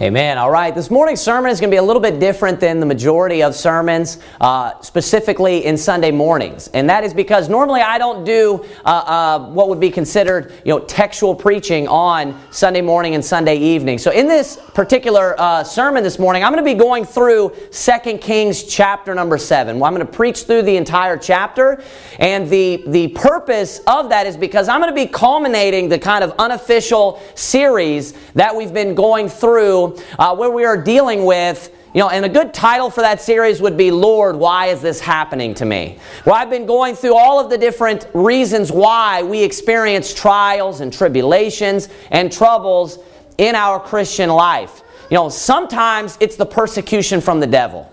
Amen. All right. This morning's sermon is going to be a little bit different than the majority of sermons, uh, specifically in Sunday mornings. And that is because normally I don't do uh, uh, what would be considered, you know, textual preaching on Sunday morning and Sunday evening. So in this particular uh, sermon this morning, I'm going to be going through 2 Kings chapter number 7. Well, I'm going to preach through the entire chapter. And the, the purpose of that is because I'm going to be culminating the kind of unofficial series that we've been going through uh, where we are dealing with you know, and a good title for that series would be Lord, why is this happening to me? Well, I've been going through all of the different reasons why we experience trials and tribulations and troubles in our Christian life. You know, sometimes it's the persecution from the devil.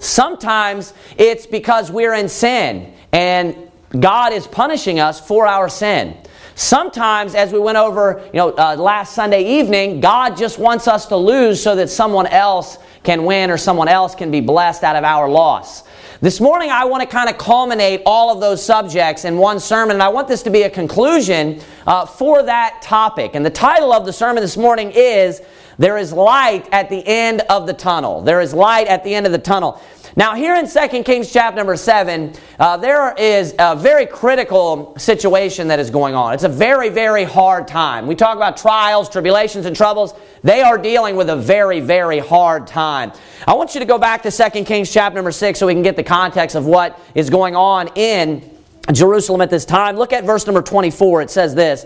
Sometimes it's because we're in sin and God is punishing us for our sin. Sometimes, as we went over, you know, uh, last Sunday evening, God just wants us to lose so that someone else can win or someone else can be blessed out of our loss. This morning, I want to kind of culminate all of those subjects in one sermon, and I want this to be a conclusion uh, for that topic. And the title of the sermon this morning is There is Light at the End of the Tunnel. There is light at the end of the tunnel. Now, here in 2 Kings chapter number 7, uh, there is a very critical situation that is going on. It's a very, very hard time. We talk about trials, tribulations, and troubles. They are dealing with a very, very hard time. I want you to go back to 2 Kings chapter number 6 so we can get the context of what is going on in Jerusalem at this time. Look at verse number 24. It says this.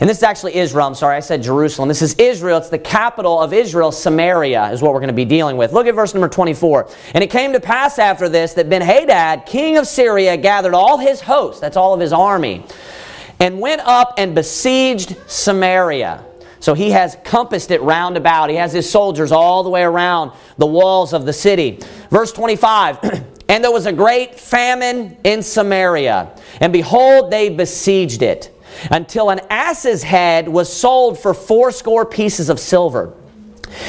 And this is actually Israel. I'm sorry, I said Jerusalem. This is Israel. It's the capital of Israel. Samaria is what we're going to be dealing with. Look at verse number 24. And it came to pass after this that Ben-Hadad, king of Syria, gathered all his hosts, that's all of his army, and went up and besieged Samaria. So he has compassed it round about. He has his soldiers all the way around the walls of the city. Verse 25. and there was a great famine in Samaria. And behold, they besieged it until an ass's head was sold for fourscore pieces of silver,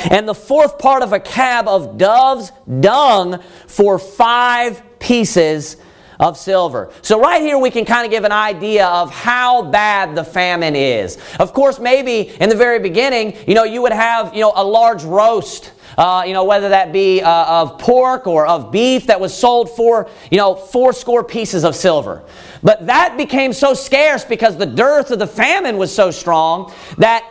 and the fourth part of a cab of dove's dung for five pieces of silver. So right here we can kind of give an idea of how bad the famine is. Of course, maybe in the very beginning, you know, you would have, you know, a large roast uh, you know, whether that be uh, of pork or of beef that was sold for, you know, four score pieces of silver. But that became so scarce because the dearth of the famine was so strong that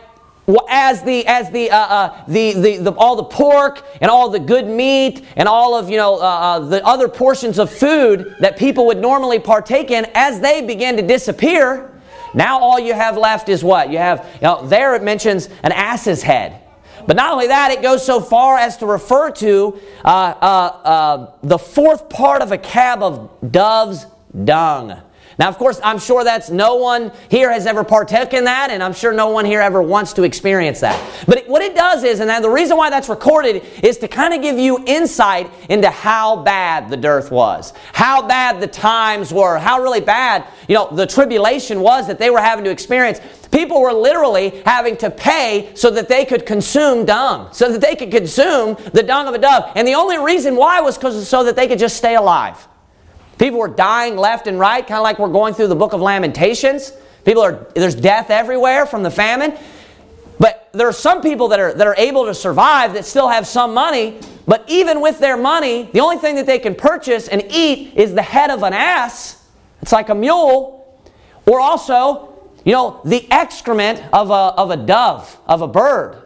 as the as the, uh, uh, the, the, the, all the pork and all the good meat and all of you know uh, uh, the other portions of food that people would normally partake in as they began to disappear now all you have left is what you have you know, there it mentions an ass's head but not only that, it goes so far as to refer to uh, uh, uh, the fourth part of a cab of dove's dung. Now, of course, I'm sure that's no one here has ever partaken that, and I'm sure no one here ever wants to experience that. But it, what it does is, and the reason why that's recorded is to kind of give you insight into how bad the dearth was, how bad the times were, how really bad, you know, the tribulation was that they were having to experience. People were literally having to pay so that they could consume dung, so that they could consume the dung of a dove. And the only reason why was because so that they could just stay alive. People were dying left and right, kind of like we're going through the book of Lamentations. People are there's death everywhere from the famine. But there are some people that are that are able to survive that still have some money, but even with their money, the only thing that they can purchase and eat is the head of an ass. It's like a mule, or also, you know, the excrement of a, of a dove, of a bird.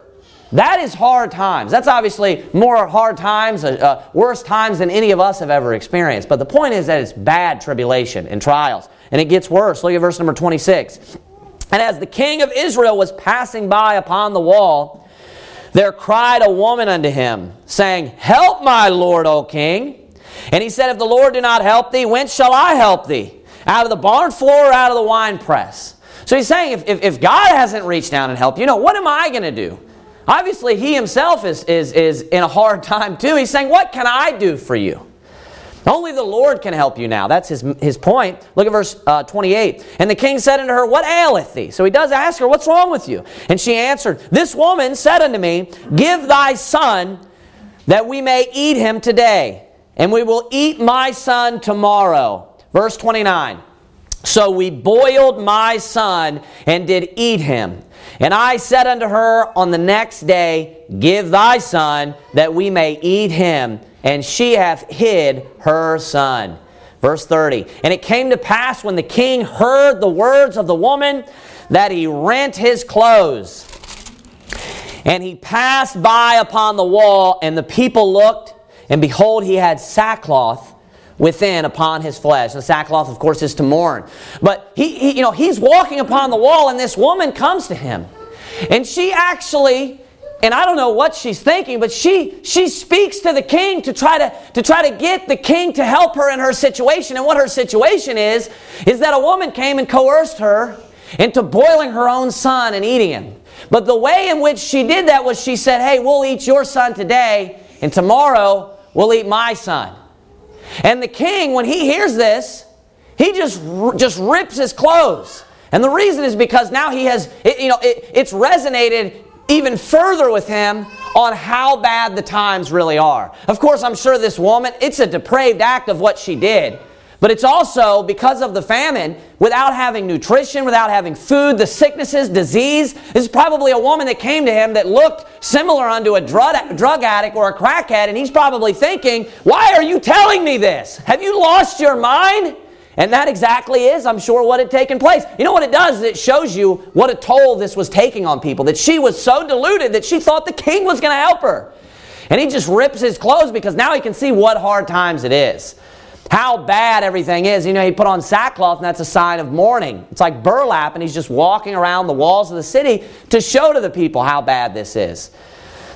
That is hard times. That's obviously more hard times, uh, uh, worse times than any of us have ever experienced. But the point is that it's bad tribulation and trials. And it gets worse. Look at verse number 26. And as the king of Israel was passing by upon the wall, there cried a woman unto him, saying, Help my lord, O king. And he said, If the Lord do not help thee, whence shall I help thee? Out of the barn floor or out of the winepress? So he's saying, if, if, if God hasn't reached down and helped you, know, what am I going to do? Obviously, he himself is, is, is in a hard time too. He's saying, What can I do for you? Only the Lord can help you now. That's his, his point. Look at verse uh, 28. And the king said unto her, What aileth thee? So he does ask her, What's wrong with you? And she answered, This woman said unto me, Give thy son that we may eat him today, and we will eat my son tomorrow. Verse 29. So we boiled my son and did eat him. And I said unto her on the next day, Give thy son, that we may eat him. And she hath hid her son. Verse 30. And it came to pass when the king heard the words of the woman that he rent his clothes. And he passed by upon the wall, and the people looked, and behold, he had sackcloth within upon his flesh. The sackcloth, of course, is to mourn. But he, he, you know, he's walking upon the wall, and this woman comes to him. And she actually, and I don't know what she's thinking, but she she speaks to the king to try to, to try to get the king to help her in her situation. And what her situation is, is that a woman came and coerced her into boiling her own son and eating him. But the way in which she did that was she said, Hey, we'll eat your son today, and tomorrow we'll eat my son. And the king, when he hears this, he just, just rips his clothes. And the reason is because now he has, it, you know, it, it's resonated even further with him on how bad the times really are. Of course, I'm sure this woman, it's a depraved act of what she did. But it's also because of the famine, without having nutrition, without having food, the sicknesses, disease. This is probably a woman that came to him that looked similar unto a drug, drug addict or a crackhead, and he's probably thinking, Why are you telling me this? Have you lost your mind? And that exactly is, I'm sure, what had taken place. You know what it does? It shows you what a toll this was taking on people. That she was so deluded that she thought the king was going to help her. And he just rips his clothes because now he can see what hard times it is how bad everything is. You know, he put on sackcloth, and that's a sign of mourning. It's like burlap, and he's just walking around the walls of the city to show to the people how bad this is.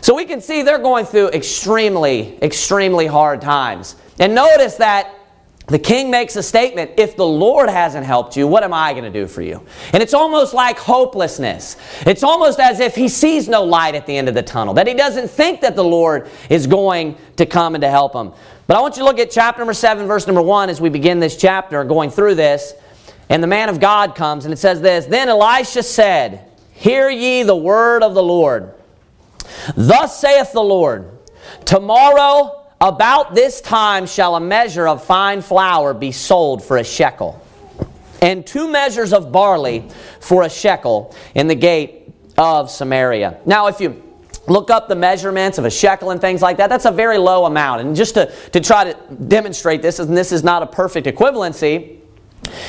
So we can see they're going through extremely, extremely hard times. And notice that the king makes a statement if the Lord hasn't helped you, what am I going to do for you? And it's almost like hopelessness. It's almost as if he sees no light at the end of the tunnel, that he doesn't think that the Lord is going to come and to help him. But I want you to look at chapter number 7, verse number 1 as we begin this chapter, going through this. And the man of God comes, and it says this Then Elisha said, Hear ye the word of the Lord. Thus saith the Lord, Tomorrow about this time shall a measure of fine flour be sold for a shekel, and two measures of barley for a shekel in the gate of Samaria. Now, if you look up the measurements of a shekel and things like that. That's a very low amount. And just to, to try to demonstrate this, and this is not a perfect equivalency,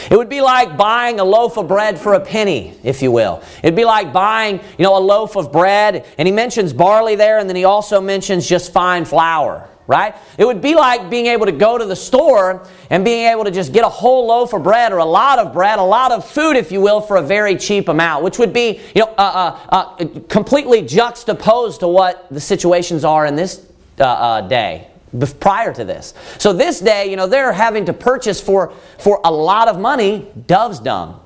it would be like buying a loaf of bread for a penny, if you will. It'd be like buying, you know, a loaf of bread, and he mentions barley there, and then he also mentions just fine flour right? It would be like being able to go to the store and being able to just get a whole loaf of bread or a lot of bread, a lot of food, if you will, for a very cheap amount, which would be, you know, uh, uh, uh, completely juxtaposed to what the situations are in this uh, uh, day prior to this. So this day, you know, they're having to purchase for, for a lot of money dove's dung.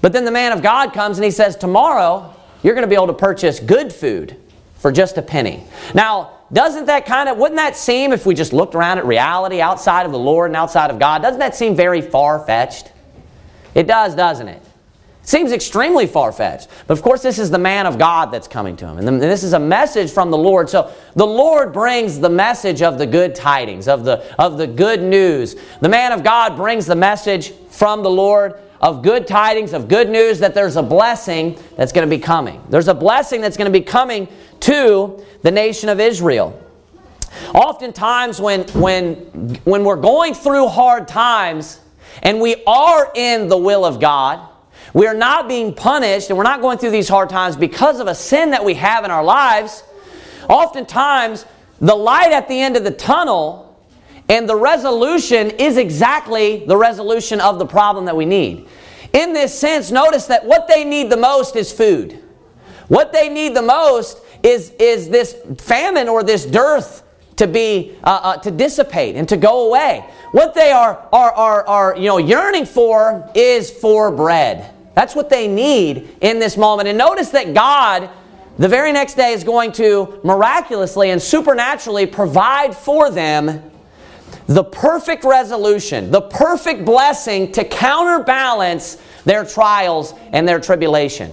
But then the man of God comes and he says, tomorrow you're going to be able to purchase good food for just a penny. Now, doesn't that kind of, wouldn't that seem, if we just looked around at reality outside of the Lord and outside of God, doesn't that seem very far fetched? It does, doesn't it? It seems extremely far fetched. But of course, this is the man of God that's coming to him. And this is a message from the Lord. So the Lord brings the message of the good tidings, of the, of the good news. The man of God brings the message from the Lord of good tidings, of good news that there's a blessing that's going to be coming. There's a blessing that's going to be coming to the nation of Israel. Oftentimes, when, when, when we're going through hard times and we are in the will of God, we are not being punished and we're not going through these hard times because of a sin that we have in our lives. Oftentimes, the light at the end of the tunnel and the resolution is exactly the resolution of the problem that we need. In this sense, notice that what they need the most is food. What they need the most is, is this famine or this dearth to be uh, uh, to dissipate and to go away. What they are, are, are, are you know, yearning for is for bread. That's what they need in this moment. And notice that God, the very next day, is going to miraculously and supernaturally provide for them the perfect resolution, the perfect blessing to counterbalance their trials and their tribulation.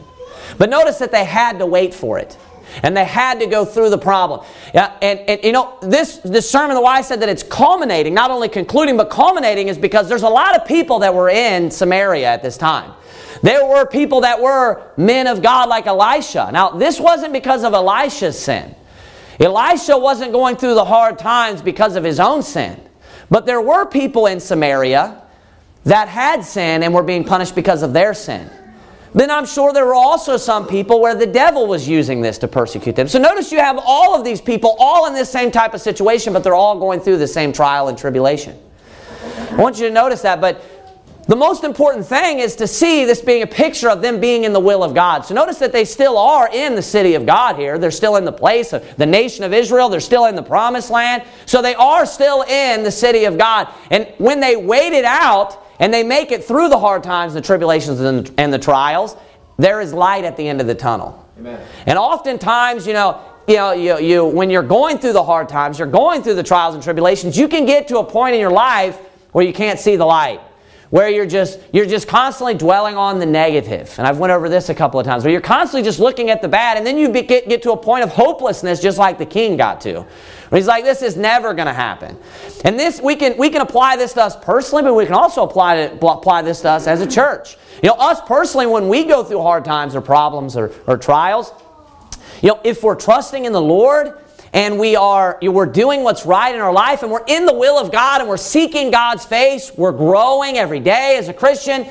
But notice that they had to wait for it. And they had to go through the problem. Yeah, and, and you know, this, this sermon, the why I said that it's culminating, not only concluding, but culminating is because there's a lot of people that were in Samaria at this time. There were people that were men of God like Elisha. Now, this wasn't because of Elisha's sin. Elisha wasn't going through the hard times because of his own sin. But there were people in Samaria that had sin and were being punished because of their sin. Then I'm sure there were also some people where the devil was using this to persecute them. So notice you have all of these people all in this same type of situation, but they're all going through the same trial and tribulation. I want you to notice that, but the most important thing is to see this being a picture of them being in the will of God. So notice that they still are in the city of God here. They're still in the place of the nation of Israel. They're still in the promised land. So they are still in the city of God. And when they wait it out and they make it through the hard times, the tribulations, and the, and the trials, there is light at the end of the tunnel. Amen. And oftentimes, you know, you know, you, you, when you're going through the hard times, you're going through the trials and tribulations, you can get to a point in your life where you can't see the light where you're just you're just constantly dwelling on the negative. And i've went over this a couple of times where you're constantly just looking at the bad and then you get, get to a point of hopelessness just like the king got to. Where he's like this is never going to happen. And this we can we can apply this to us personally but we can also apply to apply this to us as a church. You know us personally when we go through hard times or problems or, or trials you know if we're trusting in the lord and we are we're doing what's right in our life and we're in the will of God and we're seeking God's face, we're growing every day as a Christian.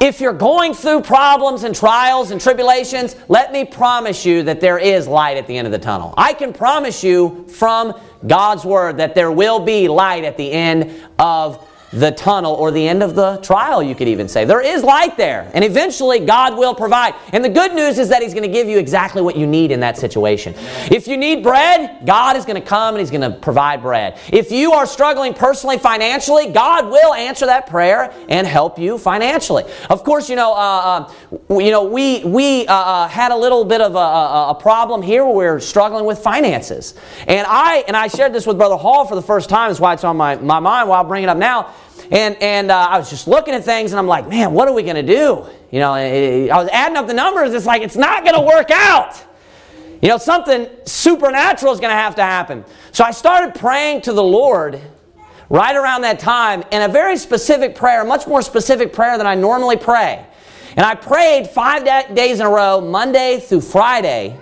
If you're going through problems and trials and tribulations, let me promise you that there is light at the end of the tunnel. I can promise you from God's word that there will be light at the end of the tunnel or the end of the trial, you could even say. There is light there, and eventually God will provide. And the good news is that He's going to give you exactly what you need in that situation. If you need bread, God is going to come and He's going to provide bread. If you are struggling personally financially, God will answer that prayer and help you financially. Of course, you know, uh, uh, you know, we we uh, uh had a little bit of a, a, a problem here where we we're struggling with finances, and I and I shared this with Brother Hall for the first time. That's why it's on my, my mind. While I'll bring it up now. And, and uh, I was just looking at things and I'm like, man, what are we going to do? You know, I was adding up the numbers. It's like, it's not going to work out. You know, something supernatural is going to have to happen. So I started praying to the Lord right around that time in a very specific prayer, much more specific prayer than I normally pray. And I prayed five days in a row, Monday through Friday.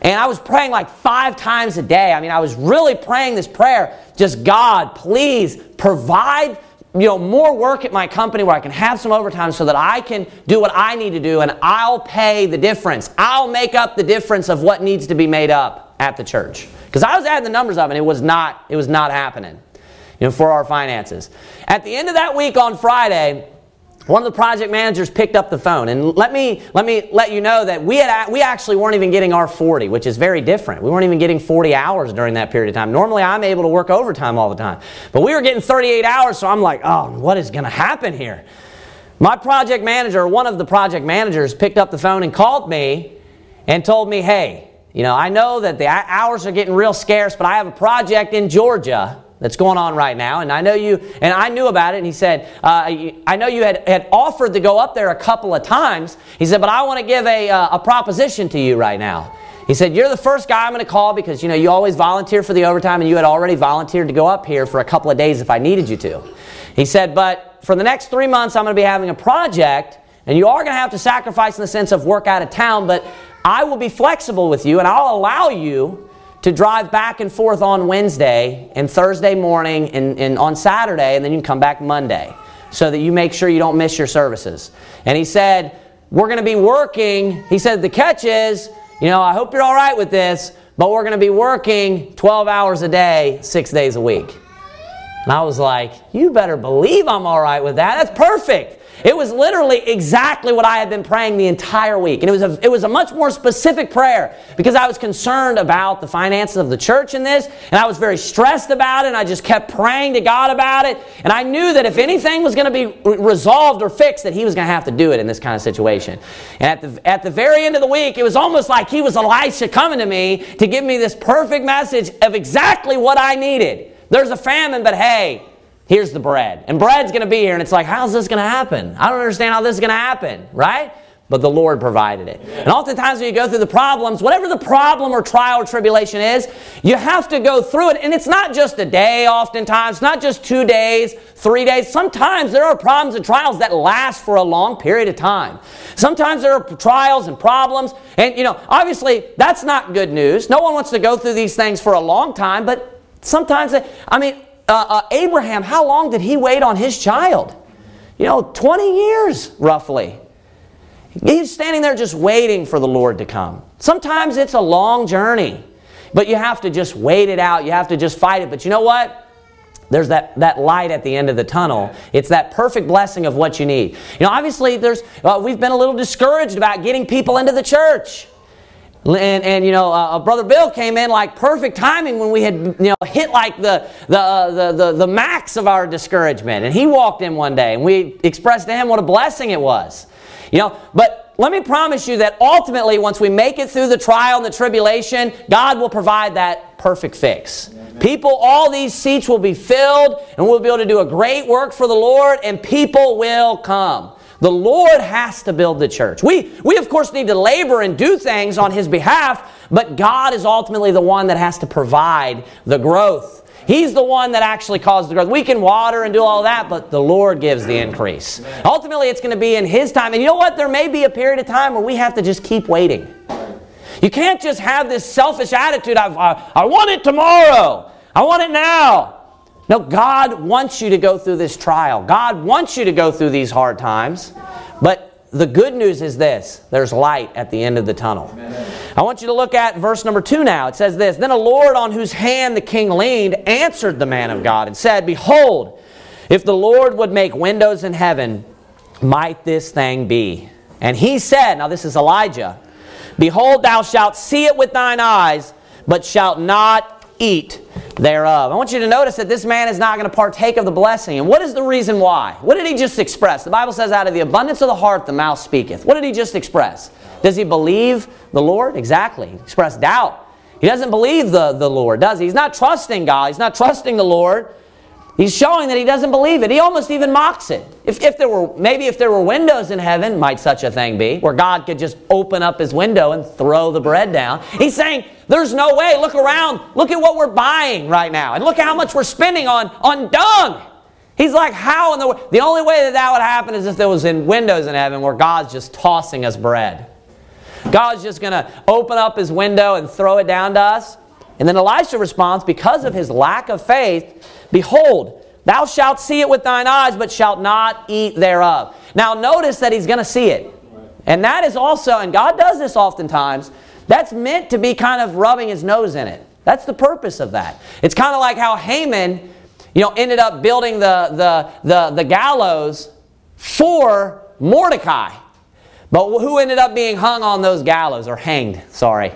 And I was praying like five times a day. I mean, I was really praying this prayer just God, please provide you know, more work at my company where I can have some overtime so that I can do what I need to do and I'll pay the difference. I'll make up the difference of what needs to be made up at the church. Because I was adding the numbers up and it was not, it was not happening, you know, for our finances. At the end of that week on Friday, one of the project managers picked up the phone. And let me let me let you know that we had we actually weren't even getting our 40 which is very different. We weren't even getting 40 hours during that period of time. Normally i'm able to work overtime all the time. But we were getting 38 hours so i'm like oh what is going to happen here? My project manager one of the project managers picked up the phone and called me and told me hey you know i know that the hours are getting real scarce but i have a project in georgia that's going on right now. And I know you, and I knew about it. And he said, uh, I know you had, had offered to go up there a couple of times. He said, but I want to give a, uh, a proposition to you right now. He said, You're the first guy I'm going to call because you know you always volunteer for the overtime and you had already volunteered to go up here for a couple of days if I needed you to. He said, But for the next three months, I'm going to be having a project and you are going to have to sacrifice in the sense of work out of town, but I will be flexible with you and I'll allow you to drive back and forth on Wednesday and Thursday morning and, and on Saturday, and then you can come back Monday so that you make sure you don't miss your services. And he said, We're going to be working. He said, The catch is, you know, I hope you're all right with this, but we're going to be working 12 hours a day, six days a week. And I was like, You better believe I'm all right with that. That's perfect. It was literally exactly what I had been praying the entire week. And it was, a, it was a much more specific prayer because I was concerned about the finances of the church in this. And I was very stressed about it. And I just kept praying to God about it. And I knew that if anything was going to be resolved or fixed, that He was going to have to do it in this kind of situation. And at the, at the very end of the week, it was almost like He was Elisha coming to me to give me this perfect message of exactly what I needed. There's a famine, but hey, Here's the bread. And bread's going to be here. And it's like, how's this going to happen? I don't understand how this is going to happen, right? but the Lord provided it. And oftentimes when you go through the problems, whatever the problem or trial or tribulation is, you have to go through it. And it's not just a day, oftentimes, not just two days, three days. Sometimes there are problems and trials that last for a long period of time. Sometimes there are trials and problems. And, you know, obviously that's not good news. No one wants to go through these things for a long time, but sometimes, I mean, uh, uh, Abraham, how long did he wait on his child? You know, 20 years roughly. He's standing there just waiting for the Lord to come. Sometimes it's a long journey, but you have to just wait it out. You have to just fight it. But you know what? There's that, that light at the end of the tunnel. It's that perfect blessing of what you need. You know, obviously, there's, uh, we've been a little discouraged about getting people into the church. And, and you know, uh, uh, Brother Bill came in like perfect timing when we had you know hit like the, the, uh, the, the, the max of our discouragement. And he walked in one day and we expressed to him what a blessing it was. You know, but let me promise you that ultimately, once we make it through the trial and the tribulation, God will provide that perfect fix. Amen. People, all these seats will be filled, and we'll be able to do a great work for the Lord, and people will come. The Lord has to build the church. We, we, of course, need to labor and do things on His behalf, but God is ultimately the one that has to provide the growth. He's the one that actually caused the growth. We can water and do all that, but the Lord gives the increase. Ultimately, it's going to be in His time. And you know what? There may be a period of time where we have to just keep waiting. You can't just have this selfish attitude I, I want it tomorrow. I want it now. No, God wants you to go through this trial. God wants you to go through these hard times. But the good news is this there's light at the end of the tunnel. Amen. I want you to look at verse number two now. It says this Then a Lord on whose hand the king leaned answered the man of God and said, Behold, if the Lord would make windows in heaven, might this thing be? And he said, Now this is Elijah, Behold, thou shalt see it with thine eyes, but shalt not eat thereof. I want you to notice that this man is not going to partake of the blessing. And what is the reason why? What did he just express? The Bible says, out of the abundance of the heart, the mouth speaketh. What did he just express? Does he believe the Lord? Exactly. Express doubt. He doesn't believe the, the Lord, does he? He's not trusting God. He's not trusting the Lord. He's showing that he doesn't believe it. He almost even mocks it. If, if there were, maybe if there were windows in heaven, might such a thing be, where God could just open up his window and throw the bread down. He's saying, there's no way. Look around. Look at what we're buying right now. And look how much we're spending on, on dung. He's like, how in the world? The only way that that would happen is if there was in windows in heaven where God's just tossing us bread. God's just going to open up his window and throw it down to us. And then Elisha responds, because of his lack of faith, Behold, thou shalt see it with thine eyes, but shalt not eat thereof. Now, notice that he's going to see it. And that is also, and God does this oftentimes, that's meant to be kind of rubbing his nose in it. That's the purpose of that. It's kind of like how Haman, you know, ended up building the, the, the, the gallows for Mordecai. But who ended up being hung on those gallows, or hanged, sorry?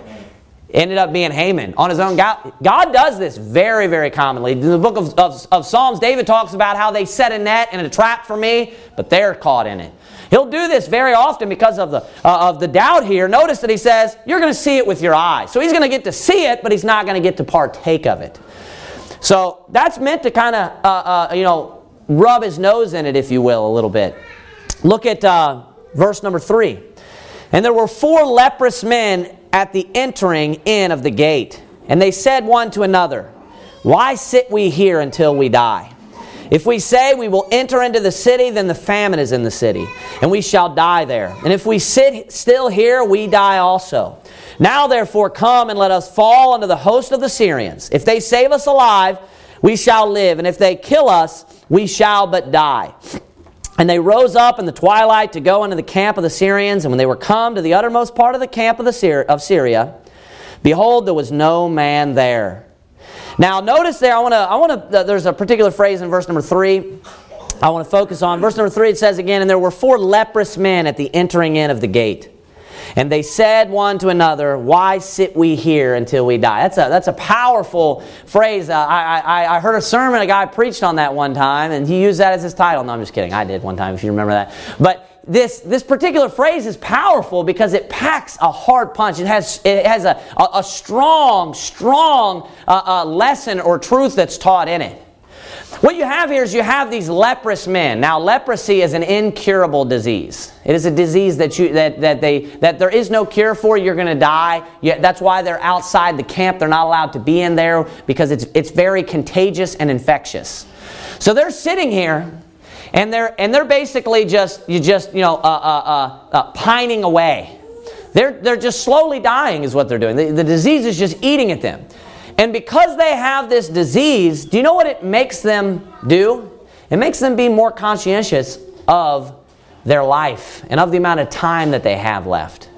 Ended up being Haman on his own. God, God does this very, very commonly. In the book of, of, of, Psalms, David talks about how they set a net and a trap for me, but they're caught in it. He'll do this very often because of the, uh, of the doubt here. Notice that he says, You're going to see it with your eyes. So he's going to get to see it, but he's not going to get to partake of it. So that's meant to kind of, uh, uh, you know, rub his nose in it, if you will, a little bit. Look at uh, verse number three. And there were four leprous men at the entering in of the gate. And they said one to another, Why sit we here until we die? If we say we will enter into the city, then the famine is in the city, and we shall die there. And if we sit still here, we die also. Now therefore come and let us fall under the host of the Syrians. If they save us alive, we shall live, and if they kill us, we shall but die. And they rose up in the twilight to go into the camp of the Syrians. And when they were come to the uttermost part of the camp of, the Syri- of Syria, behold, there was no man there. Now, notice there, I want to, I want to, there's a particular phrase in verse number three I want to focus on. Verse number three, it says again, And there were four leprous men at the entering in of the gate. And they said one to another, Why sit we here until we die? That's a, that's a powerful phrase. Uh, I, I, I heard a sermon, a guy preached on that one time, and he used that as his title. No, I'm just kidding. I did one time, if you remember that. But this, this particular phrase is powerful because it packs a hard punch. It has, it has a, a, a strong, strong uh, uh, lesson or truth that's taught in it. What you have here is you have these leprous men. Now, leprosy is an incurable disease. It is a disease that you that, that they that there is no cure for. You're going to die. Yeah, that's why they're outside the camp. They're not allowed to be in there because it's it's very contagious and infectious. So they're sitting here, and they're and they're basically just you just you know uh, uh, uh, uh, pining away. They're they're just slowly dying, is what they're doing. The, the disease is just eating at them. And because they have this disease, do you know what it makes them do? It makes them be more conscientious of their life and of the amount of time that they have left.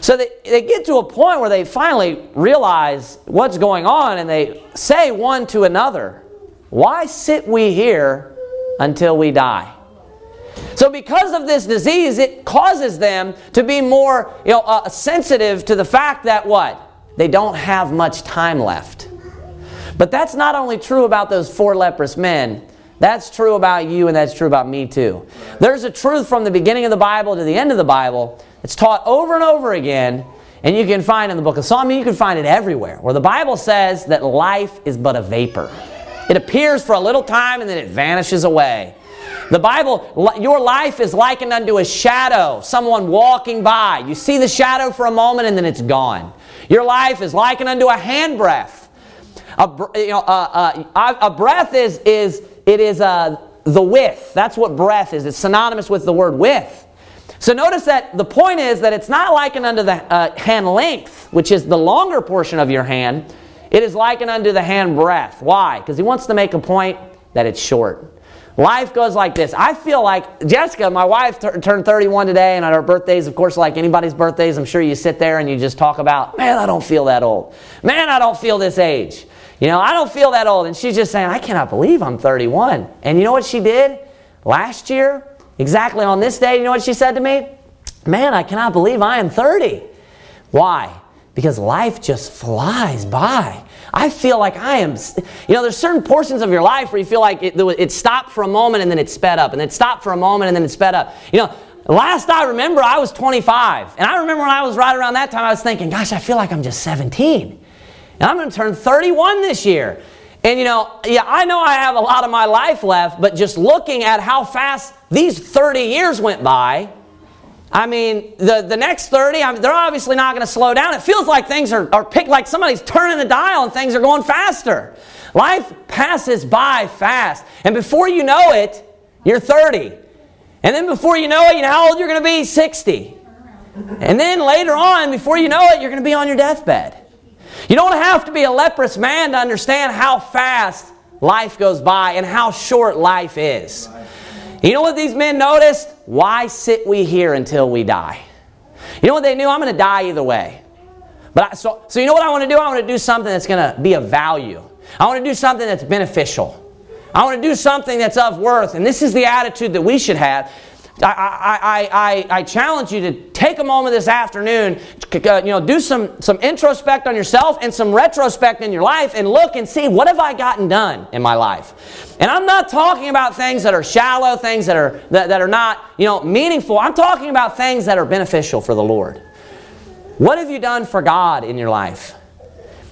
So they, they get to a point where they finally realize what's going on and they say one to another, Why sit we here until we die? So, because of this disease, it causes them to be more you know, uh, sensitive to the fact that what? They don't have much time left. But that's not only true about those four leprous men, that's true about you and that's true about me too. There's a truth from the beginning of the Bible to the end of the Bible It's taught over and over again, and you can find in the book of Psalm, you can find it everywhere, where the Bible says that life is but a vapor. It appears for a little time and then it vanishes away. The Bible, your life is likened unto a shadow, someone walking by. You see the shadow for a moment and then it's gone. Your life is likened unto a handbreadth. A, you know, a, a, a breath is, is, it is uh, the width. That's what breath is. It's synonymous with the word width. So notice that the point is that it's not likened unto the uh, hand length, which is the longer portion of your hand. It is likened unto the hand breadth. Why? Because he wants to make a point that it's short. Life goes like this. I feel like Jessica, my wife, t- turned 31 today, and at our birthdays, of course, like anybody's birthdays, I'm sure you sit there and you just talk about, man, I don't feel that old. Man, I don't feel this age. You know, I don't feel that old. And she's just saying, I cannot believe I'm 31. And you know what she did? Last year, exactly on this day, you know what she said to me? Man, I cannot believe I am 30. Why? Because life just flies by. I feel like I am, you know, there's certain portions of your life where you feel like it, it stopped for a moment and then it sped up, and it stopped for a moment and then it sped up. You know, last I remember, I was 25. And I remember when I was right around that time, I was thinking, gosh, I feel like I'm just 17. And I'm going to turn 31 this year. And you know, yeah, I know I have a lot of my life left, but just looking at how fast these 30 years went by, I mean, the, the next 30, I mean, they're obviously not going to slow down. It feels like things are, are picked, like somebody's turning the dial and things are going faster. Life passes by fast. And before you know it, you're 30. And then before you know it, you know how old you're going to be? 60. And then later on, before you know it, you're going to be on your deathbed. You don't have to be a leprous man to understand how fast life goes by and how short life is. You know what these men noticed? Why sit we here until we die? You know what they knew? I'm going to die either way. But I, so, so you know what I want to do? I want to do something that's going to be of value. I want to do something that's beneficial. I want to do something that's of worth. And this is the attitude that we should have. I, I, I, I, challenge you to take a moment this afternoon, to, uh, you know, do some, some introspect on yourself and some retrospect in your life and look and see what have I gotten done in my life. And I'm not talking about things that are shallow, things that are, that, that are not, you know, meaningful. I'm talking about things that are beneficial for the Lord. What have you done for God in your life?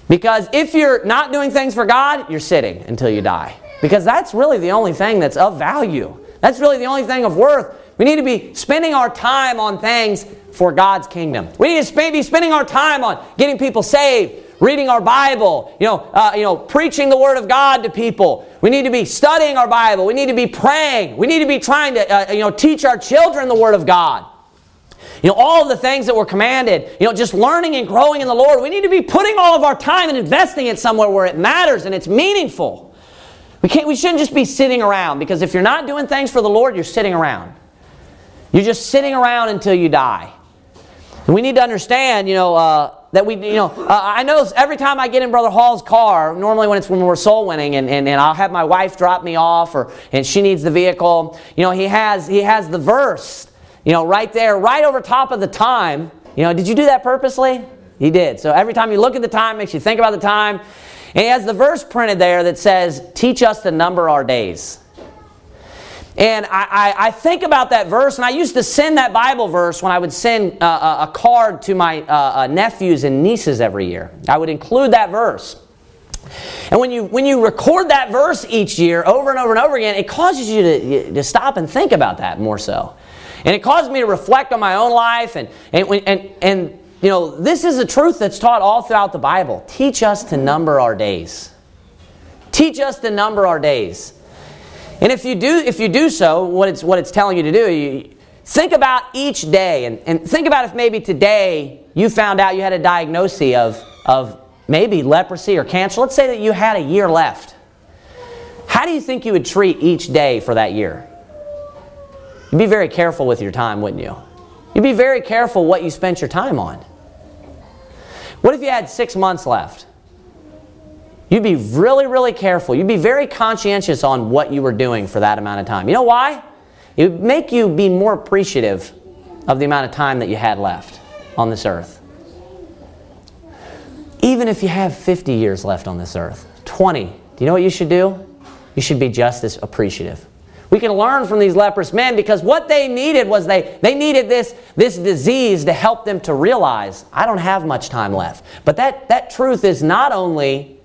Because if you're not doing things for God, you're sitting until you die. Because that's really the only thing that's of value. That's really the only thing of worth we need to be spending our time on things for God's kingdom. We need to be spending our time on getting people saved, reading our Bible, you know, uh, you know, preaching the Word of God to people. We need to be studying our Bible. We need to be praying. We need to be trying to, uh, you know, teach our children the Word of God. You know, all of the things that were commanded, you know, just learning and growing in the Lord. We need to be putting all of our time and investing it somewhere where it matters and it's meaningful. We, can't, we shouldn't just be sitting around because if you're not doing things for the Lord, you're sitting around. You're just sitting around until you die. And we need to understand, you know, uh, that we, you know, uh, I know every time I get in Brother Hall's car, normally when it's when we're soul winning, and, and, and I'll have my wife drop me off, or and she needs the vehicle. You know, he has he has the verse, you know, right there, right over top of the time. You know, did you do that purposely? He did. So every time you look at the time, makes you think about the time. And he has the verse printed there that says, "Teach us to number our days." And I, I, I, think about that verse, and I used to send that Bible verse when I would send uh, a card to my uh, uh, nephews and nieces every year. I would include that verse. And when you, when you record that verse each year over and over and over again, it causes you to, to stop and think about that more so. And it caused me to reflect on my own life. And, and, and, and you know, this is a truth that's taught all throughout the Bible. Teach us to number our days. Teach us to number our days. And if you do, if you do so, what it's, what it's telling you to do, you, think about each day and, and think about if maybe today you found out you had a diagnosis of, of maybe leprosy or cancer. Let's say that you had a year left. How do you think you would treat each day for that year? You'd be very careful with your time, wouldn't you? You'd be very careful what you spent your time on. What if you had six months left? You'd be really, really careful. You'd be very conscientious on what you were doing for that amount of time. You know why? It would make you be more appreciative of the amount of time that you had left on this earth. Even if you have 50 years left on this earth, 20, do you know what you should do? You should be just as appreciative. We can learn from these leprous men because what they needed was they, they needed this, this disease to help them to realize, I don't have much time left. But that, that truth is not only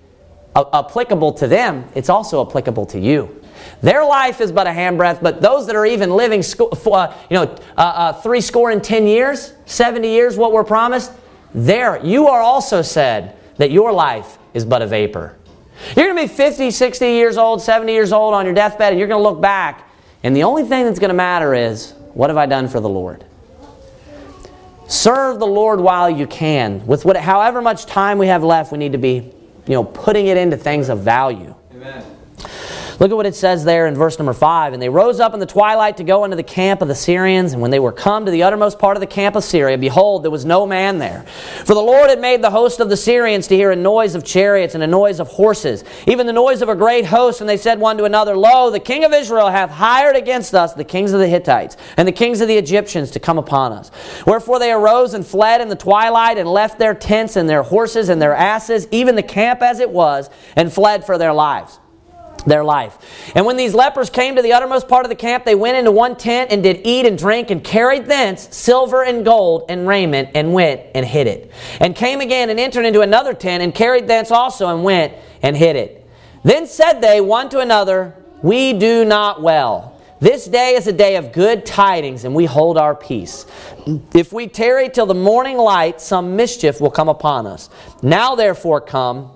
applicable to them, it's also applicable to you. Their life is but a handbreadth, but those that are even living, uh, you know, uh, uh, three score and ten years, 70 years, what we're promised, there, you are also said that your life is but a vapor. You're going to be 50, 60 years old, 70 years old on your deathbed, and you're going to look back, and the only thing that's going to matter is, what have I done for the Lord? Serve the Lord while you can. With what, however much time we have left, we need to be, you know, putting it into things of value. Amen. Look at what it says there in verse number 5. And they rose up in the twilight to go into the camp of the Syrians. And when they were come to the uttermost part of the camp of Syria, behold, there was no man there. For the Lord had made the host of the Syrians to hear a noise of chariots and a noise of horses, even the noise of a great host. And they said one to another, Lo, the king of Israel hath hired against us the kings of the Hittites and the kings of the Egyptians to come upon us. Wherefore they arose and fled in the twilight and left their tents and their horses and their asses, even the camp as it was, and fled for their lives their life. And when these lepers came to the uttermost part of the camp, they went into one tent and did eat and drink and carried thence silver and gold and raiment and went and hid it. And came again and entered into another tent and carried thence also and went and hid it. Then said they one to another, We do not well. This day is a day of good tidings, and we hold our peace. If we tarry till the morning light, some mischief will come upon us. Now therefore come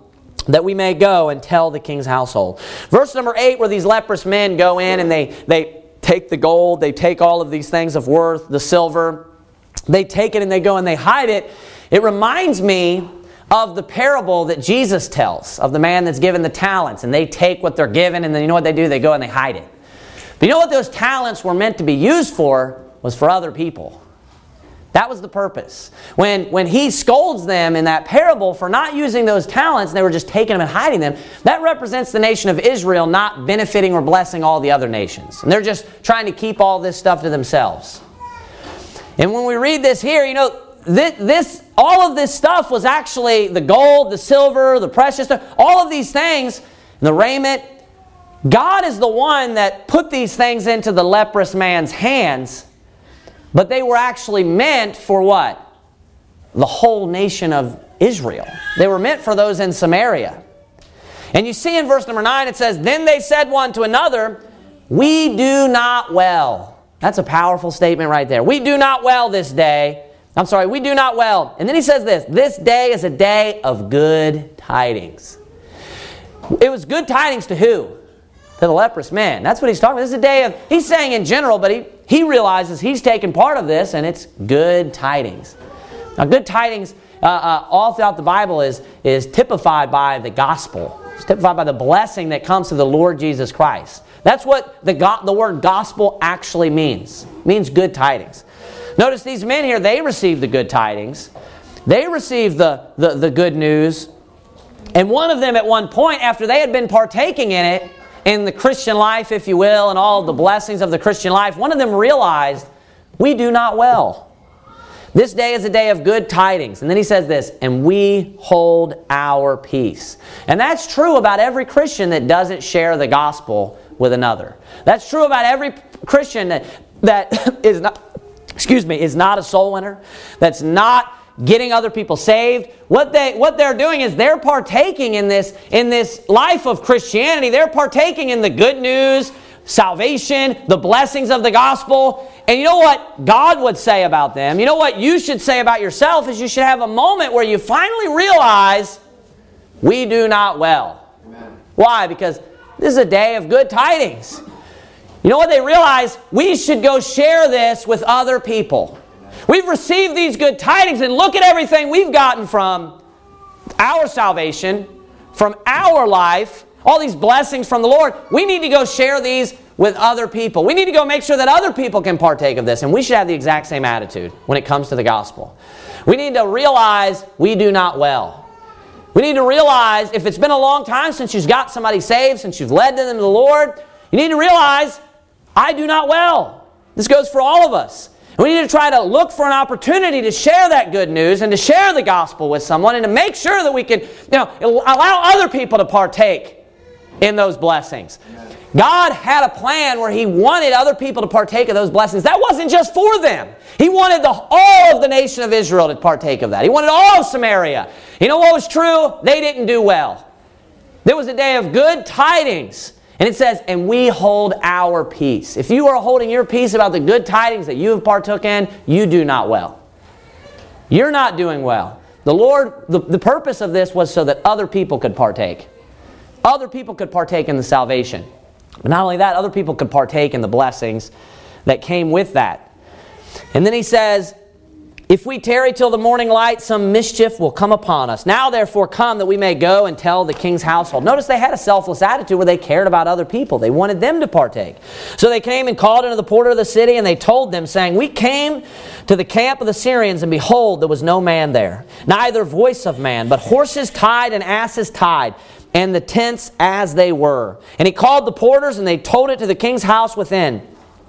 that we may go and tell the king's household. Verse number 8, where these leprous men go in and they, they take the gold, they take all of these things of worth, the silver, they take it and they go and they hide it. It reminds me of the parable that Jesus tells of the man that's given the talents, and they take what they're given, and then you know what they do? They go and they hide it. But you know what those talents were meant to be used for? Was for other people. That was the purpose. When, when he scolds them in that parable for not using those talents, they were just taking them and hiding them, that represents the nation of Israel not benefiting or blessing all the other nations. And they're just trying to keep all this stuff to themselves. And when we read this here, you know, this, this all of this stuff was actually the gold, the silver, the precious stuff, all of these things, the raiment. God is the one that put these things into the leprous man's hands but they were actually meant for what? The whole nation of Israel. They were meant for those in Samaria. And you see in verse number 9 it says, Then they said one to another, We do not well. That's a powerful statement right there. We do not well this day. I'm sorry, we do not well. And then he says this This day is a day of good tidings. It was good tidings to who? To the leprous man. That's what he's talking about. This is a day of, he's saying in general, but he, he realizes he's taken part of this, and it's good tidings. Now, good tidings uh, uh, all throughout the Bible is, is typified by the gospel. It's typified by the blessing that comes to the Lord Jesus Christ. That's what the, go- the word gospel actually means. It means good tidings. Notice these men here, they received the good tidings. They received the, the, the good news. And one of them, at one point, after they had been partaking in it, in the Christian life, if you will, and all the blessings of the Christian life, one of them realized, we do not well. This day is a day of good tidings. And then he says this, and we hold our peace. And that's true about every Christian that doesn't share the gospel with another. That's true about every Christian that, that is not, excuse me, is not a soul winner, that's not getting other people saved. What they what they're doing is they're partaking in this in this life of Christianity. They're partaking in the good news, salvation, the blessings of the gospel. And you know what God would say about them? You know what you should say about yourself is you should have a moment where you finally realize we do not well. Amen. Why? Because this is a day of good tidings. You know what they realize? We should go share this with other people. We've received these good tidings, and look at everything we've gotten from our salvation, from our life, all these blessings from the Lord. We need to go share these with other people. We need to go make sure that other people can partake of this, and we should have the exact same attitude when it comes to the gospel. We need to realize we do not well. We need to realize if it's been a long time since you've got somebody saved, since you've led them to the Lord, you need to realize I do not well. This goes for all of us. We need to try to look for an opportunity to share that good news and to share the gospel with someone and to make sure that we can, you know, allow other people to partake in those blessings. God had a plan where He wanted other people to partake of those blessings. That wasn't just for them. He wanted the, all of the nation of Israel to partake of that. He wanted all of Samaria. You know what was true? They didn't do well. There was a day of good tidings and it says, and we hold our peace. If you are holding your peace about the good tidings that you have partook in, you do not well. You're not doing well. The Lord, the, the purpose of this was so that other people could partake. Other people could partake in the salvation. But not only that, other people could partake in the blessings that came with that. And then he says, if we tarry till the morning light, some mischief will come upon us. Now, therefore, come that we may go and tell the king's household. Notice they had a selfless attitude where they cared about other people. They wanted them to partake. So they came and called unto the porter of the city, and they told them, saying, We came to the camp of the Syrians, and behold, there was no man there, neither voice of man, but horses tied and asses tied and the tents as they were. And he called the porters, and they told it to the king's house within.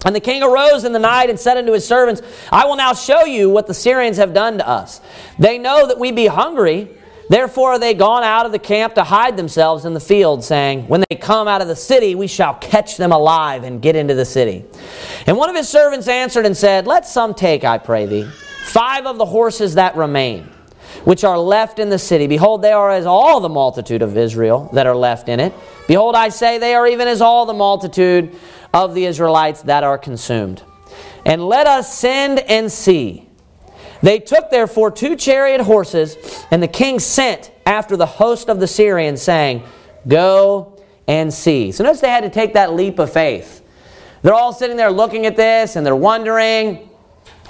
And the king arose in the night and said unto his servants, I will now show you what the Syrians have done to us. They know that we be hungry. Therefore are they gone out of the camp to hide themselves in the field, saying, When they come out of the city, we shall catch them alive and get into the city. And one of his servants answered and said, Let some take, I pray thee, five of the horses that remain, which are left in the city. Behold, they are as all the multitude of Israel that are left in it. Behold, I say, they are even as all the multitude of the Israelites that are consumed. And let us send and see. They took therefore two chariot horses, and the king sent after the host of the Syrians, saying, Go and see. So notice they had to take that leap of faith. They're all sitting there looking at this, and they're wondering,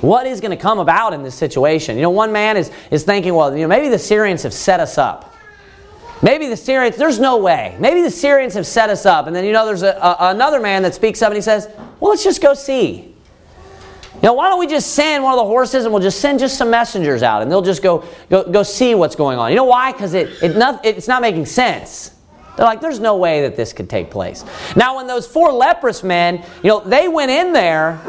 what is going to come about in this situation? You know, one man is, is thinking, well, you know, maybe the Syrians have set us up. Maybe the Syrians, there's no way. Maybe the Syrians have set us up. And then, you know, there's a, a, another man that speaks up and he says, well, let's just go see. You know, why don't we just send one of the horses and we'll just send just some messengers out and they'll just go, go, go see what's going on. You know why? Because it, it not, it's not making sense. They're like, there's no way that this could take place. Now, when those four leprous men, you know, they went in there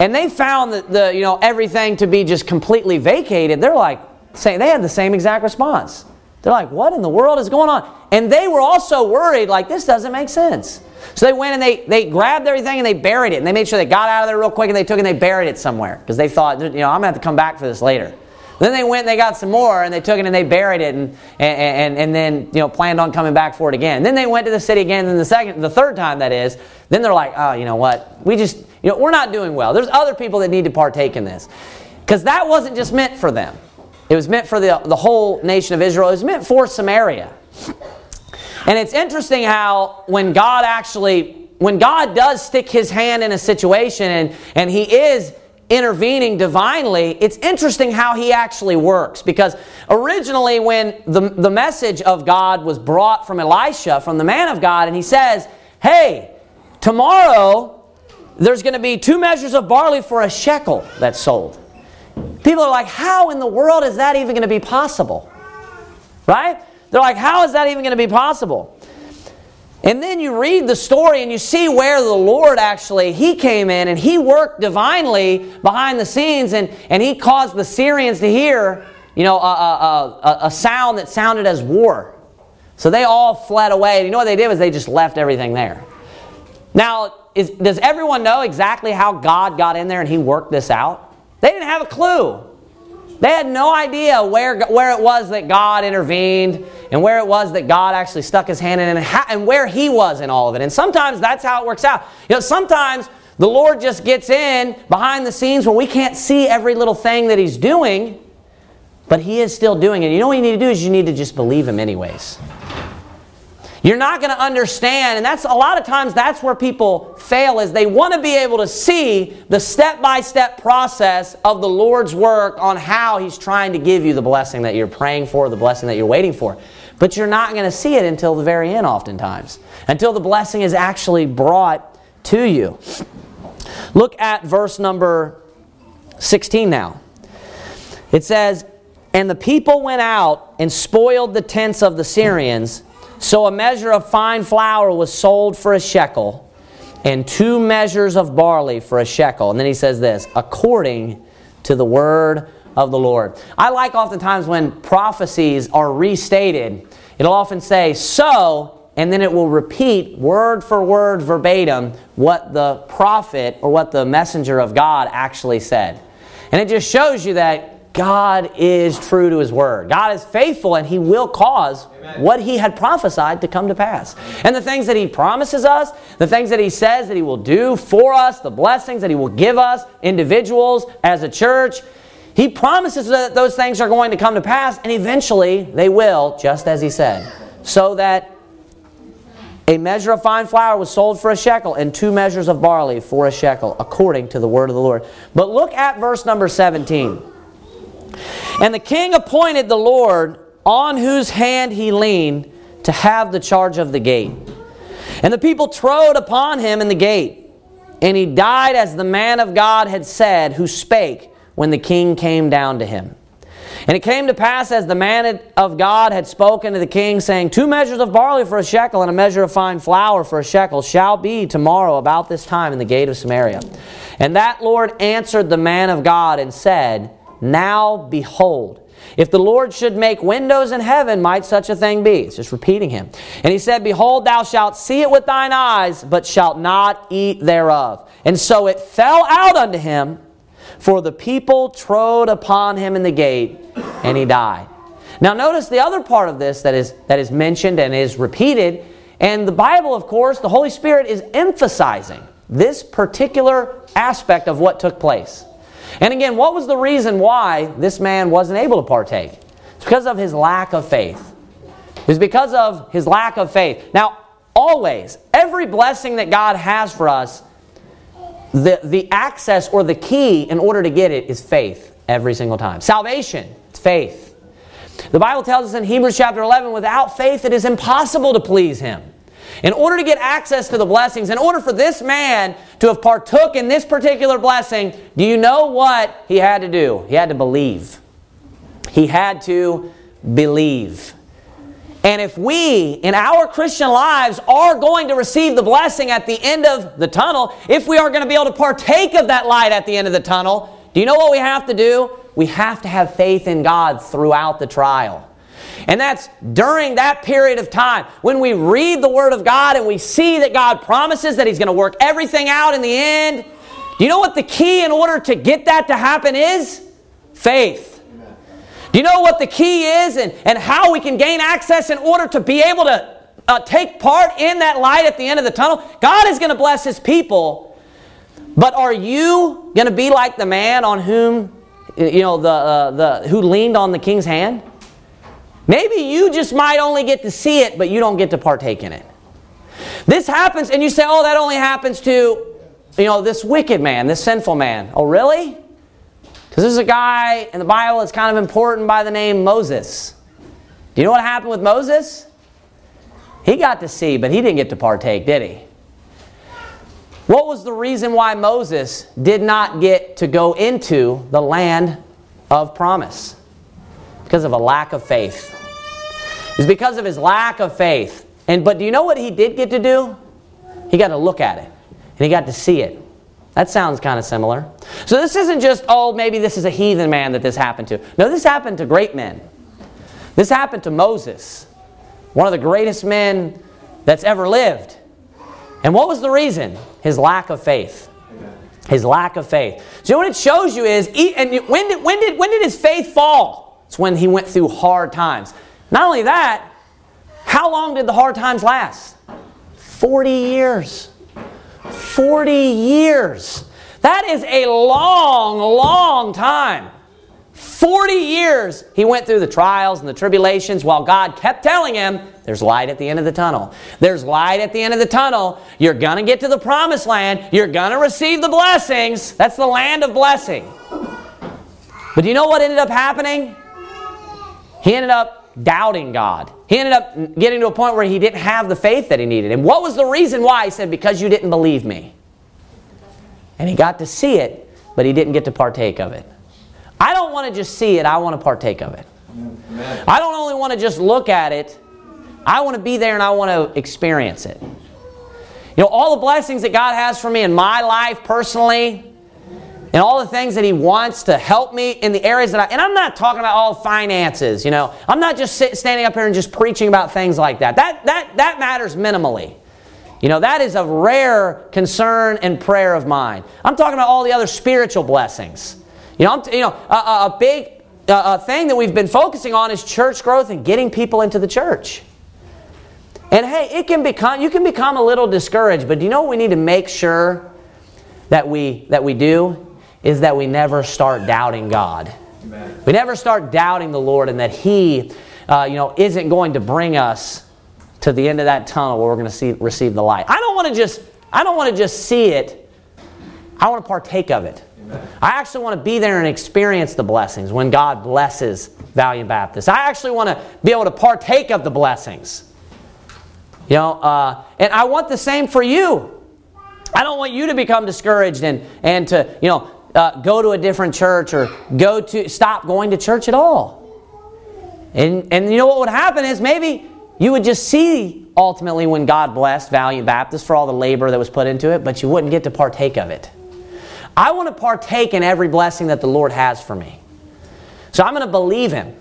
and they found that the, you know, everything to be just completely vacated, they're like, saying they had the same exact response. They're like, what in the world is going on? And they were also worried, like, this doesn't make sense. So they went and they, they grabbed everything and they buried it. And they made sure they got out of there real quick and they took it and they buried it somewhere. Because they thought, you know, I'm going to have to come back for this later. Then they went and they got some more and they took it and they buried it and, and, and, and then, you know, planned on coming back for it again. And then they went to the city again and the second, the third time that is, then they're like, oh, you know what? We just, you know, we're not doing well. There's other people that need to partake in this. Because that wasn't just meant for them. It was meant for the, the whole nation of Israel. It was meant for Samaria. And it's interesting how when God actually, when God does stick his hand in a situation and, and he is intervening divinely, it's interesting how he actually works. Because originally, when the, the message of God was brought from Elisha, from the man of God, and he says, Hey, tomorrow there's going to be two measures of barley for a shekel that's sold. People are like, how in the world is that even going to be possible? Right? They're like, how is that even going to be possible? And then you read the story and you see where the Lord actually, He came in and He worked divinely behind the scenes and, and He caused the Syrians to hear, you know, a, a, a, a sound that sounded as war. So they all fled away. And you know what they did was they just left everything there. Now, is, does everyone know exactly how God got in there and He worked this out? They didn't have a clue. They had no idea where, where it was that God intervened and where it was that God actually stuck his hand in and, and where he was in all of it. And sometimes that's how it works out. You know, sometimes the Lord just gets in behind the scenes where we can't see every little thing that he's doing, but he is still doing it. You know what you need to do is you need to just believe him anyways. You're not going to understand, and that's a lot of times that's where people fail is they want to be able to see the step-by-step process of the Lord's work on how he's trying to give you the blessing that you're praying for, the blessing that you're waiting for. But you're not going to see it until the very end oftentimes. Until the blessing is actually brought to you. Look at verse number 16 now. It says, And the people went out and spoiled the tents of the Syrians so a measure of fine flour was sold for a shekel, and two measures of barley for a shekel. And then he says this according to the word of the Lord. I like oftentimes when prophecies are restated, it'll often say, so, and then it will repeat word for word verbatim what the prophet or what the messenger of God actually said. And it just shows you that God is true to His Word. God is faithful and He will cause Amen. what He had prophesied to come to pass. And the things that He promises us, the things that He says that He will do for us, the blessings that He will give us, individuals, as a church, He promises that those things are going to come to pass and eventually they will, just as He said. So that a measure of fine flour was sold for a shekel, and two measures of barley for a shekel, according to the word of the Lord. But look at verse number 17. And the king appointed the Lord on whose hand he leaned to have the charge of the gate. And the people trode upon him in the gate. And he died as the man of God had said, who spake when the king came down to him. And it came to pass as the man of God had spoken to the king, saying, Two measures of barley for a shekel and a measure of fine flour for a shekel shall be tomorrow about this time in the gate of Samaria. And that Lord answered the man of God and said, now behold, if the Lord should make windows in heaven, might such a thing be? It's just repeating him. And he said, Behold, thou shalt see it with thine eyes, but shalt not eat thereof. And so it fell out unto him, for the people trode upon him in the gate, and he died. Now notice the other part of this that is, that is mentioned and is repeated. And the Bible, of course, the Holy Spirit is emphasizing this particular aspect of what took place. And again, what was the reason why this man wasn't able to partake? It's because of his lack of faith. It's because of his lack of faith. Now, always, every blessing that God has for us, the, the access or the key in order to get it is faith every single time. Salvation, it's faith. The Bible tells us in Hebrews chapter 11, without faith it is impossible to please Him. In order to get access to the blessings, in order for this man to have partook in this particular blessing, do you know what he had to do? He had to believe. He had to believe. And if we, in our Christian lives, are going to receive the blessing at the end of the tunnel, if we are going to be able to partake of that light at the end of the tunnel, do you know what we have to do? We have to have faith in God throughout the trial. And that's during that period of time when we read the Word of God and we see that God promises that He's going to work everything out in the end. Do you know what the key in order to get that to happen is? Faith. Do you know what the key is and, and how we can gain access in order to be able to uh, take part in that light at the end of the tunnel? God is going to bless His people. But are you going to be like the man on whom, you know, the, uh, the, who leaned on the king's hand? Maybe you just might only get to see it, but you don't get to partake in it. This happens, and you say, oh, that only happens to, you know, this wicked man, this sinful man. Oh, really? Because there's a guy in the Bible that's kind of important by the name Moses. Do you know what happened with Moses? He got to see, but he didn't get to partake, did he? What was the reason why Moses did not get to go into the land of promise? Because of a lack of faith. It's because of his lack of faith. And but do you know what he did get to do? He got to look at it. And he got to see it. That sounds kind of similar. So this isn't just, oh, maybe this is a heathen man that this happened to. No, this happened to great men. This happened to Moses, one of the greatest men that's ever lived. And what was the reason? His lack of faith. His lack of faith. So what it shows you is, and when did, when did, when did his faith fall? It's when he went through hard times. Not only that, how long did the hard times last? 40 years. 40 years. That is a long, long time. 40 years he went through the trials and the tribulations while God kept telling him, There's light at the end of the tunnel. There's light at the end of the tunnel. You're going to get to the promised land. You're going to receive the blessings. That's the land of blessing. But do you know what ended up happening? He ended up doubting God. He ended up getting to a point where he didn't have the faith that he needed. And what was the reason why? He said, Because you didn't believe me. And he got to see it, but he didn't get to partake of it. I don't want to just see it, I want to partake of it. Amen. I don't only want to just look at it, I want to be there and I want to experience it. You know, all the blessings that God has for me in my life personally, and all the things that He wants to help me in the areas that I, and I'm not talking about all finances, you know. I'm not just sit, standing up here and just preaching about things like that. That, that, that matters minimally. You know, that is a rare concern and prayer of mine. I'm talking about all the other spiritual blessings. You know, I'm, you know a, a big uh, thing that we've been focusing on is church growth and getting people into the church. And hey, it can become you can become a little discouraged, but do you know what we need to make sure that we that we do is that we never start doubting God. Amen. We never start doubting the Lord and that He, uh, you know, isn't going to bring us to the end of that tunnel where we're going to see receive the light. I don't want to just I don't want to just see it. I want to partake of it. I actually want to be there and experience the blessings when God blesses Valiant Baptist. I actually want to be able to partake of the blessings. You know, uh, and I want the same for you. I don't want you to become discouraged and, and to, you know, uh, go to a different church or go to stop going to church at all. And, and you know what would happen is maybe you would just see ultimately when God blessed Valiant Baptist for all the labor that was put into it, but you wouldn't get to partake of it. I want to partake in every blessing that the Lord has for me. So I'm going to believe Him.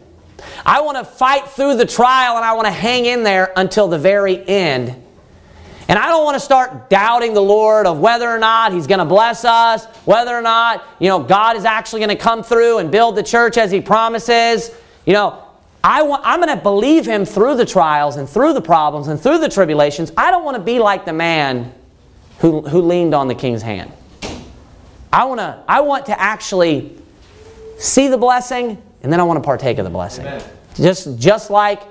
I want to fight through the trial and I want to hang in there until the very end. And I don't want to start doubting the Lord of whether or not He's going to bless us, whether or not, you know, God is actually going to come through and build the church as He promises. You know, I want, I'm going to believe Him through the trials and through the problems and through the tribulations. I don't want to be like the man who, who leaned on the king's hand. I want to I want to actually see the blessing and then I want to partake of the blessing. Amen. Just just like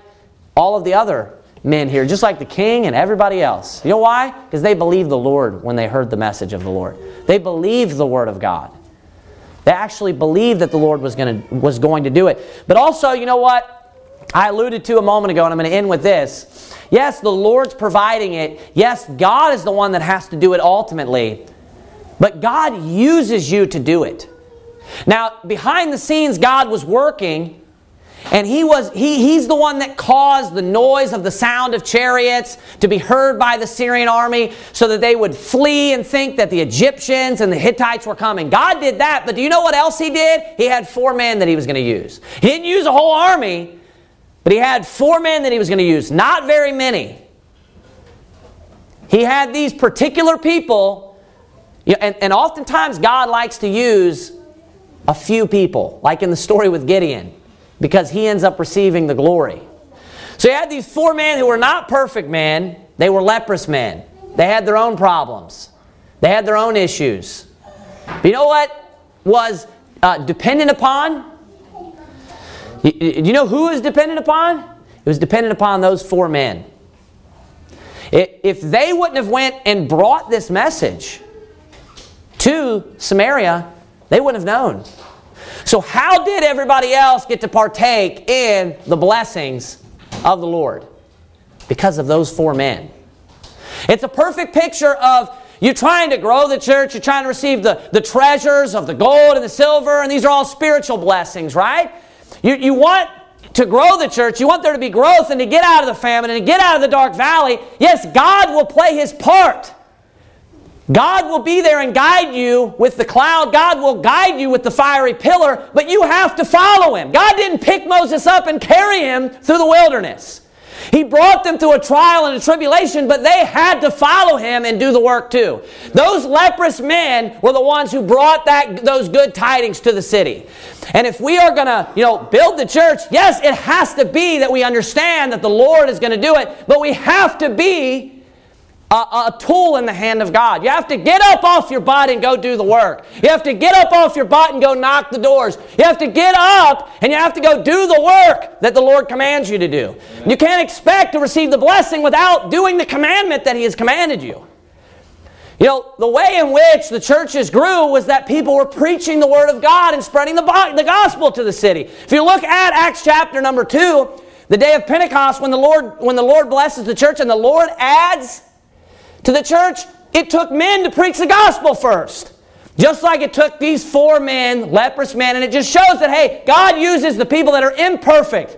all of the other men here, just like the king and everybody else. You know why? Because they believed the Lord when they heard the message of the Lord. They believed the word of God. They actually believed that the Lord was going to was going to do it. But also, you know what? I alluded to a moment ago, and I'm going to end with this. Yes, the Lord's providing it. Yes, God is the one that has to do it ultimately. But God uses you to do it. Now, behind the scenes, God was working, and he was, he, He's the one that caused the noise of the sound of chariots to be heard by the Syrian army so that they would flee and think that the Egyptians and the Hittites were coming. God did that, but do you know what else He did? He had four men that He was going to use. He didn't use a whole army, but He had four men that He was going to use. Not very many. He had these particular people and, and oftentimes God likes to use a few people, like in the story with Gideon, because he ends up receiving the glory. So you had these four men who were not perfect men, they were leprous men. They had their own problems, they had their own issues. But you know what was uh, dependent upon? Do you know who was dependent upon? It was dependent upon those four men. If they wouldn't have went and brought this message, to Samaria, they wouldn't have known. So, how did everybody else get to partake in the blessings of the Lord? Because of those four men. It's a perfect picture of you trying to grow the church, you're trying to receive the, the treasures of the gold and the silver, and these are all spiritual blessings, right? You, you want to grow the church, you want there to be growth and to get out of the famine and to get out of the dark valley. Yes, God will play his part. God will be there and guide you with the cloud. God will guide you with the fiery pillar, but you have to follow him. God didn't pick Moses up and carry him through the wilderness. He brought them through a trial and a tribulation, but they had to follow him and do the work too. Those leprous men were the ones who brought that, those good tidings to the city. And if we are going to, you know, build the church, yes, it has to be that we understand that the Lord is going to do it, but we have to be a, a, tool in the hand of God. You have to get up off your butt and go do the work. You have to get up off your butt and go knock the doors. You have to get up and you have to go do the work that the Lord commands you to do. You can't expect to receive the blessing without doing the commandment that He has commanded you. You know, the way in which the churches grew was that people were preaching the Word of God and spreading the, the gospel to the city. If you look at Acts chapter number 2, the day of Pentecost, when the Lord, when the Lord blesses the church and the Lord adds to the church, it took men to preach the gospel first. Just like it took these four men, leprous men, and it just shows that, hey, God uses the people that are imperfect.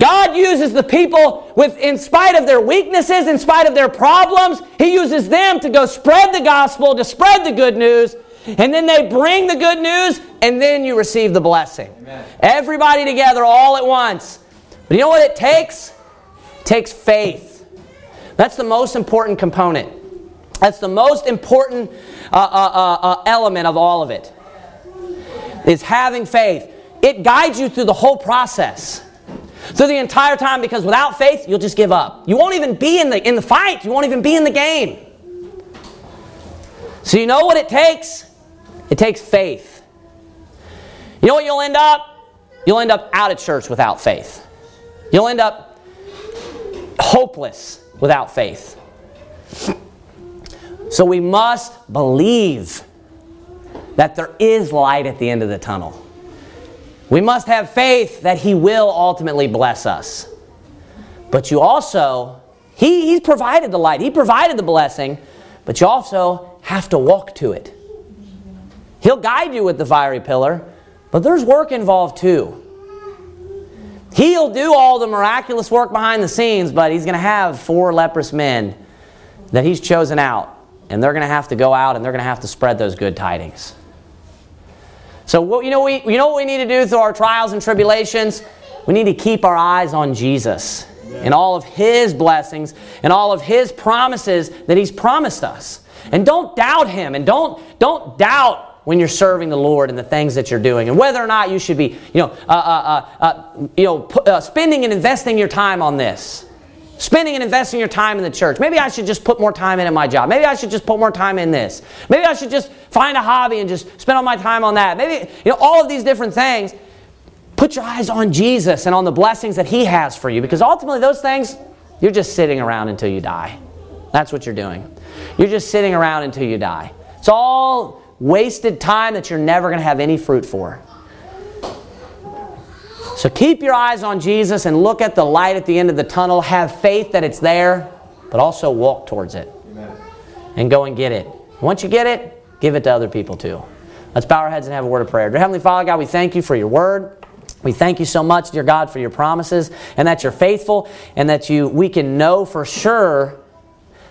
God uses the people with, in spite of their weaknesses, in spite of their problems, He uses them to go spread the gospel, to spread the good news, and then they bring the good news, and then you receive the blessing. Amen. Everybody together all at once. But you know what it takes? It takes faith. That's the most important component. That's the most important uh, uh, uh, uh, element of all of it. Is having faith. It guides you through the whole process. Through the entire time, because without faith, you'll just give up. You won't even be in the, in the fight. You won't even be in the game. So you know what it takes? It takes faith. You know what you'll end up? You'll end up out of church without faith. You'll end up hopeless without faith. So we must believe that there is light at the end of the tunnel. We must have faith that He will ultimately bless us. But you also, he, He's provided the light, He provided the blessing, but you also have to walk to it. He'll guide you with the fiery pillar, but there's work involved too. He'll do all the miraculous work behind the scenes, but He's going to have four leprous men that He's chosen out and they're going to have to go out and they're going to have to spread those good tidings. So, what, you, know, we, you know what we need to do through our trials and tribulations? We need to keep our eyes on Jesus and all of His blessings and all of His promises that He's promised us. And don't doubt Him and don't, don't doubt when you're serving the Lord and the things that you're doing, and whether or not you should be, you know, uh, uh, uh, uh you know, uh, spending and investing your time on this. Spending and investing your time in the church. Maybe I should just put more time in at my job. Maybe I should just put more time in this. Maybe I should just find a hobby and just spend all my time on that. Maybe, you know, all of these different things. Put your eyes on Jesus and on the blessings that He has for you because ultimately those things, you're just sitting around until you die. That's what you're doing. You're just sitting around until you die. It's all wasted time that you're never going to have any fruit for. So keep your eyes on Jesus and look at the light at the end of the tunnel. Have faith that it's there, but also walk towards it. Amen. And go and get it. Once you get it, give it to other people too. Let's bow our heads and have a word of prayer. Dear Heavenly Father, God, we thank you for your word. We thank you so much, dear God, for your promises and that you're faithful and that you we can know for sure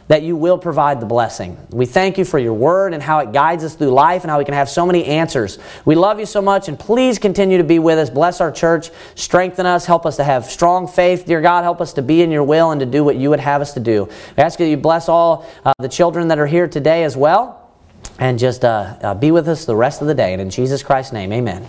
that you will provide the blessing. We thank you for your word and how it guides us through life and how we can have so many answers. We love you so much and please continue to be with us. Bless our church, strengthen us, help us to have strong faith. Dear God, help us to be in your will and to do what you would have us to do. We ask that you bless all uh, the children that are here today as well and just uh, uh, be with us the rest of the day. And in Jesus Christ's name, amen.